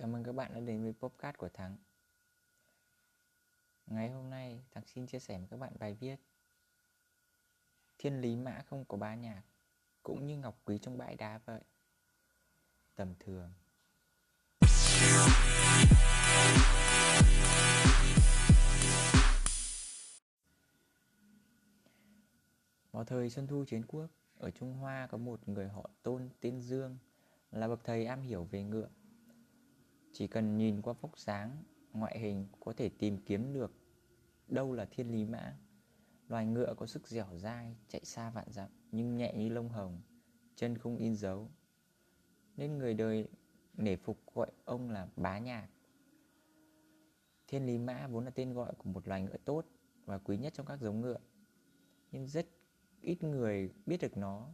Chào mừng các bạn đã đến với podcast của Thắng. Ngày hôm nay, Thắng xin chia sẻ với các bạn bài viết Thiên lý mã không có ba nhạc, Cũng như ngọc quý trong bãi đá vậy. Tầm thường. Vào thời Xuân Thu Chiến Quốc, Ở Trung Hoa có một người họ tôn tên Dương Là bậc thầy am hiểu về ngựa chỉ cần nhìn qua vóc dáng, ngoại hình có thể tìm kiếm được đâu là thiên lý mã. Loài ngựa có sức dẻo dai, chạy xa vạn dặm nhưng nhẹ như lông hồng, chân không in dấu. Nên người đời nể phục gọi ông là bá nhạc. Thiên lý mã vốn là tên gọi của một loài ngựa tốt và quý nhất trong các giống ngựa. Nhưng rất ít người biết được nó.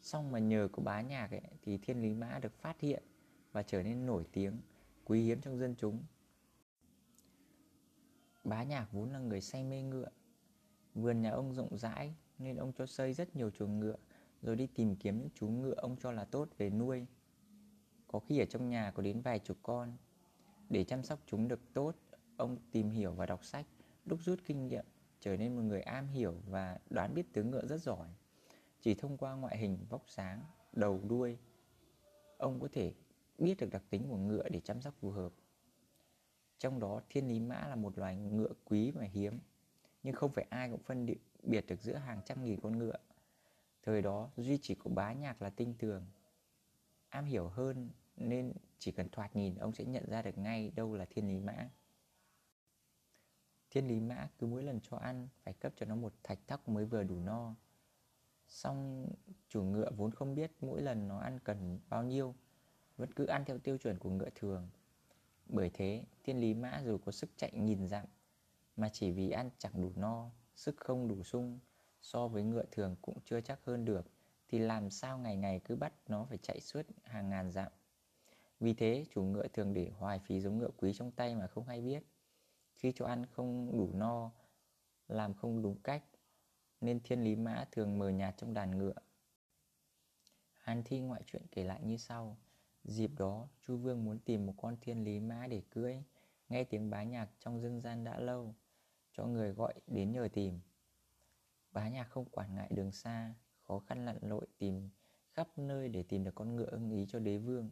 Xong mà nhờ có bá nhạc ấy, thì thiên lý mã được phát hiện và trở nên nổi tiếng quý hiếm trong dân chúng. Bá nhạc vốn là người say mê ngựa. Vườn nhà ông rộng rãi nên ông cho xây rất nhiều chuồng ngựa rồi đi tìm kiếm những chú ngựa ông cho là tốt về nuôi. Có khi ở trong nhà có đến vài chục con. Để chăm sóc chúng được tốt, ông tìm hiểu và đọc sách, đúc rút kinh nghiệm, trở nên một người am hiểu và đoán biết tướng ngựa rất giỏi. Chỉ thông qua ngoại hình, vóc sáng, đầu đuôi, ông có thể biết được đặc tính của ngựa để chăm sóc phù hợp. Trong đó thiên lý mã là một loài ngựa quý và hiếm, nhưng không phải ai cũng phân biệt được giữa hàng trăm nghìn con ngựa. Thời đó duy chỉ có bá nhạc là tinh tường. Am hiểu hơn nên chỉ cần thoạt nhìn ông sẽ nhận ra được ngay đâu là thiên lý mã. Thiên lý mã cứ mỗi lần cho ăn phải cấp cho nó một thạch thóc mới vừa đủ no. Xong chủ ngựa vốn không biết mỗi lần nó ăn cần bao nhiêu vẫn cứ ăn theo tiêu chuẩn của ngựa thường. Bởi thế, thiên lý mã dù có sức chạy nghìn dặm, mà chỉ vì ăn chẳng đủ no, sức không đủ sung, so với ngựa thường cũng chưa chắc hơn được, thì làm sao ngày ngày cứ bắt nó phải chạy suốt hàng ngàn dặm. Vì thế, chủ ngựa thường để hoài phí giống ngựa quý trong tay mà không hay biết. Khi cho ăn không đủ no, làm không đúng cách, nên thiên lý mã thường mờ nhạt trong đàn ngựa. Hàn thi ngoại truyện kể lại như sau. Dịp đó, Chu Vương muốn tìm một con thiên lý mã để cưỡi, nghe tiếng bá nhạc trong dân gian đã lâu, cho người gọi đến nhờ tìm. Bá nhạc không quản ngại đường xa, khó khăn lặn lội tìm khắp nơi để tìm được con ngựa ưng ý cho đế vương.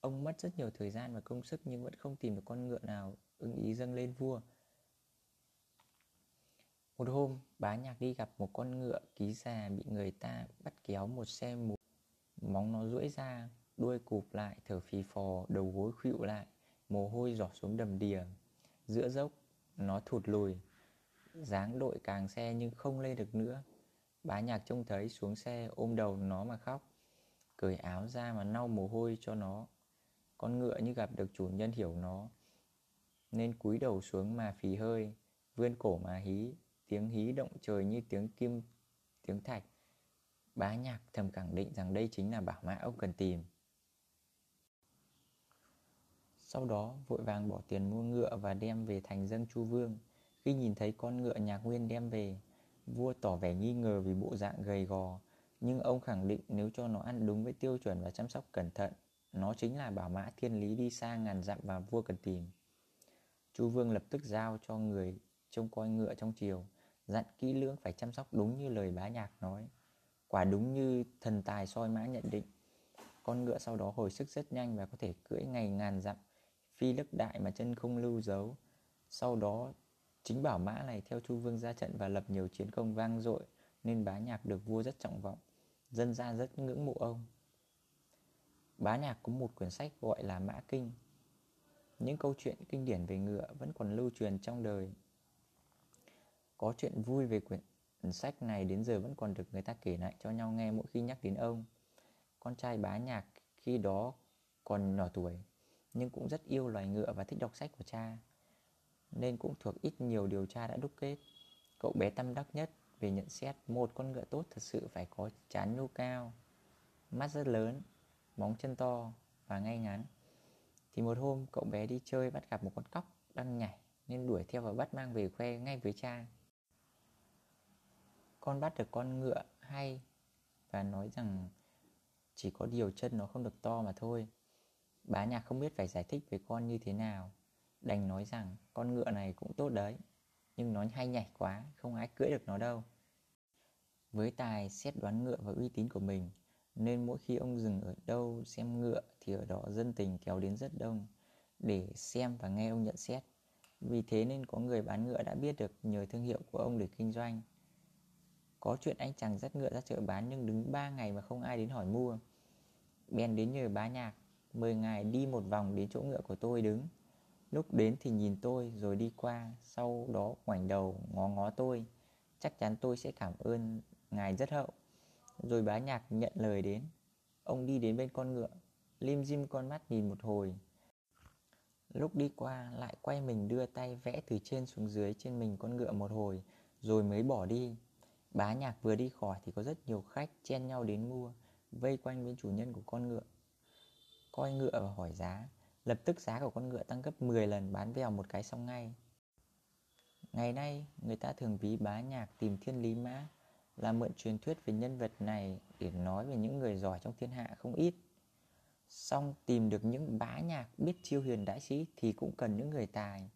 Ông mất rất nhiều thời gian và công sức nhưng vẫn không tìm được con ngựa nào ưng ý dâng lên vua. Một hôm, bá nhạc đi gặp một con ngựa ký già bị người ta bắt kéo một xe mù. Móng nó duỗi ra, Đuôi cụp lại thở phì phò, Đầu gối khuỵu lại, Mồ hôi giọt xuống đầm đìa. Giữa dốc, nó thụt lùi. Dáng đội càng xe nhưng không lên được nữa. Bá nhạc trông thấy xuống xe ôm đầu nó mà khóc. Cởi áo ra mà lau mồ hôi cho nó. Con ngựa như gặp được chủ nhân hiểu nó. Nên cúi đầu xuống mà phì hơi. Vươn cổ mà hí. Tiếng hí động trời như tiếng kim, Tiếng thạch. Bá nhạc thầm khẳng định rằng đây chính là bảo mã ông cần tìm sau đó, vội vàng bỏ tiền mua ngựa và đem về thành dâng chu vương. Khi nhìn thấy con ngựa nhạc nguyên đem về, Vua tỏ vẻ nghi ngờ vì bộ dạng gầy gò. Nhưng ông khẳng định nếu cho nó ăn đúng với tiêu chuẩn và chăm sóc cẩn thận, Nó chính là bảo mã thiên lý đi xa ngàn dặm và vua cần tìm. Chu vương lập tức giao cho người trông coi ngựa trong triều, Dặn kỹ lưỡng phải chăm sóc đúng như lời bá nhạc nói. Quả đúng như thần tài soi mã nhận định. Con ngựa sau đó hồi sức rất nhanh và có thể cưỡi ngày ngàn dặm phi lức đại mà chân không lưu dấu. Sau đó, chính bảo mã này theo chu vương ra trận và lập nhiều chiến công vang dội, nên bá nhạc được vua rất trọng vọng, dân gia rất ngưỡng mộ ông. Bá nhạc có một quyển sách gọi là mã kinh. Những câu chuyện kinh điển về ngựa vẫn còn lưu truyền trong đời. Có chuyện vui về quyển sách này đến giờ vẫn còn được người ta kể lại cho nhau nghe mỗi khi nhắc đến ông. Con trai bá nhạc khi đó còn nhỏ tuổi nhưng cũng rất yêu loài ngựa và thích đọc sách của cha, nên cũng thuộc ít nhiều điều cha đã đúc kết. Cậu bé tâm đắc nhất về nhận xét một con ngựa tốt thật sự phải có chán nhu cao. Mắt rất lớn, móng chân to và ngay ngắn. Thì một hôm, cậu bé đi chơi bắt gặp một con cóc đang nhảy, nên đuổi theo và bắt mang về khoe ngay với cha. Con bắt được con ngựa hay và nói rằng chỉ có điều chân nó không được to mà thôi. Bá nhạc không biết phải giải thích với con như thế nào. Đành nói rằng, con ngựa này cũng tốt đấy, Nhưng nó hay nhảy quá, Không ai cưỡi được nó đâu. Với tài xét đoán ngựa và uy tín của mình, Nên mỗi khi ông dừng ở đâu xem ngựa Thì ở đó dân tình kéo đến rất đông Để xem và nghe ông nhận xét. Vì thế nên có người bán ngựa đã biết được nhờ thương hiệu của ông để kinh doanh. Có chuyện anh chàng dắt ngựa ra chợ bán Nhưng đứng 3 ngày mà không ai đến hỏi mua. Bèn đến nhờ bá nhạc Mời ngài đi một vòng đến chỗ ngựa của tôi đứng. Lúc đến thì nhìn tôi rồi đi qua, Sau đó ngoảnh đầu ngó ngó tôi. Chắc chắn tôi sẽ cảm ơn ngài rất hậu. Rồi bá nhạc nhận lời đến. Ông đi đến bên con ngựa, Lim dim con mắt nhìn một hồi. Lúc đi qua lại quay mình đưa tay vẽ từ trên xuống dưới trên mình con ngựa một hồi, Rồi mới bỏ đi. Bá nhạc vừa đi khỏi thì có rất nhiều khách chen nhau đến mua, Vây quanh bên chủ nhân của con ngựa coi ngựa và hỏi giá. Lập tức giá của con ngựa tăng gấp 10 lần bán vèo một cái xong ngay. Ngày nay, người ta thường ví bá nhạc tìm thiên lý mã, Là mượn truyền thuyết về nhân vật này để nói về những người giỏi trong thiên hạ không ít. Xong tìm được những bá nhạc biết chiêu huyền đại sĩ thì cũng cần những người tài.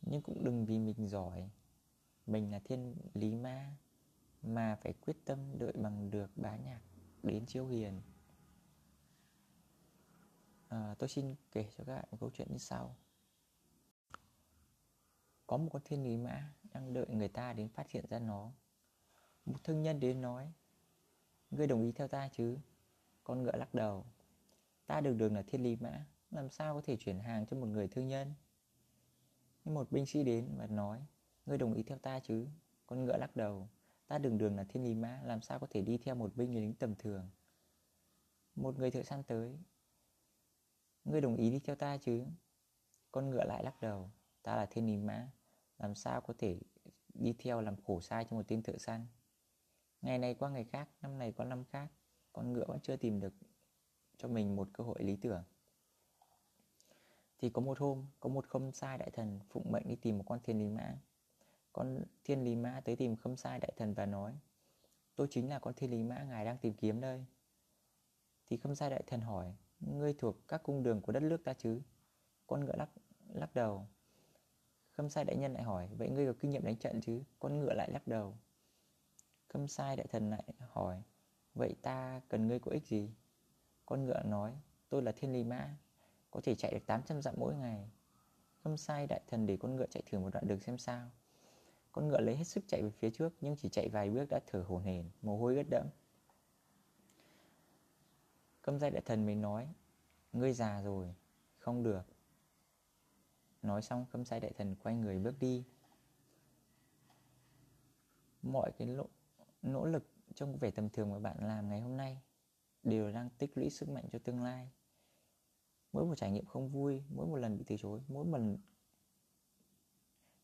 Nhưng cũng đừng vì mình giỏi. Mình là thiên lý ma Mà phải quyết tâm đợi bằng được bá nhạc đến chiêu hiền à, tôi xin kể cho các bạn một câu chuyện như sau. Có một con thiên lý mã đang đợi người ta đến phát hiện ra nó. Một thương nhân đến nói ngươi đồng ý theo ta chứ? Con ngựa lắc đầu ta được đường là thiên lý mã làm sao có thể chuyển hàng cho một người thương nhân? Nhưng một binh sĩ đến và nói ngươi đồng ý theo ta chứ? Con ngựa lắc đầu ta đường đường là thiên lý mã làm sao có thể đi theo một binh lính tầm thường? Một người thợ săn tới Ngươi đồng ý đi theo ta chứ? Con ngựa lại lắc đầu. Ta là thiên lý mã. Làm sao có thể đi theo làm khổ sai cho một tên thợ săn? Ngày này qua ngày khác, Năm này qua năm khác, Con ngựa vẫn chưa tìm được cho mình một cơ hội lý tưởng. Thì có một hôm, Có một khâm sai đại thần Phụng mệnh đi tìm một con thiên lý mã. Con thiên lý mã tới tìm khâm sai đại thần và nói, Tôi chính là con thiên lý mã, ngài đang tìm kiếm đây. Thì khâm sai đại thần hỏi Ngươi thuộc các cung đường của đất nước ta chứ? Con ngựa lắc, lắc đầu. Khâm sai đại nhân lại hỏi Vậy ngươi có kinh nghiệm đánh trận chứ? Con ngựa lại lắc đầu. Khâm sai đại thần lại hỏi Vậy ta cần ngươi có ích gì? Con ngựa nói Tôi là thiên lý mã Có thể chạy được 800 dặm mỗi ngày. Khâm sai đại thần để con ngựa chạy thử một đoạn đường xem sao. Con ngựa lấy hết sức chạy về phía trước Nhưng chỉ chạy vài bước đã thở hổn hển Mồ hôi ướt đẫm. Câm giai đại thần mới nói Ngươi già rồi Không được. Nói xong câm sai đại thần quay người bước đi. Mọi cái nỗ, nỗ lực trong vẻ tầm thường mà bạn làm ngày hôm nay Đều đang tích lũy sức mạnh cho tương lai. Mỗi một trải nghiệm không vui Mỗi một lần bị từ chối Mỗi một lần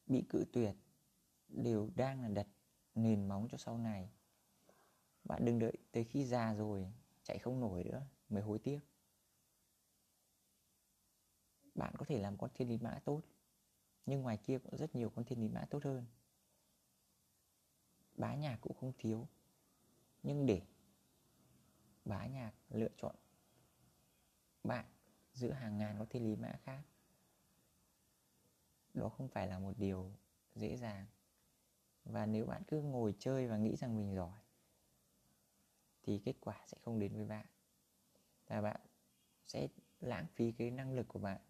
bị cự tuyệt Đều đang là đặt nền móng cho sau này. Bạn đừng đợi tới khi già rồi chạy không nổi nữa, mới hối tiếc. Bạn có thể làm con thiên lý mã tốt, nhưng ngoài kia cũng rất nhiều con thiên lý mã tốt hơn. Bá nhạc cũng không thiếu, nhưng để bá nhạc lựa chọn bạn giữa hàng ngàn con thiên lý mã khác, đó không phải là một điều dễ dàng. Và nếu bạn cứ ngồi chơi và nghĩ rằng mình giỏi thì kết quả sẽ không đến với bạn. Và bạn sẽ lãng phí cái năng lực của bạn.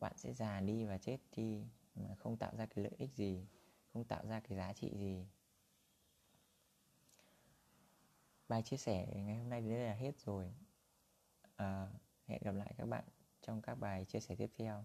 Bạn sẽ già đi và chết đi mà không tạo ra cái lợi ích gì không tạo ra cái giá trị gì. Bài chia sẻ ngày hôm nay đến đây là hết rồi. À, hẹn gặp lại các bạn trong các bài chia sẻ tiếp theo.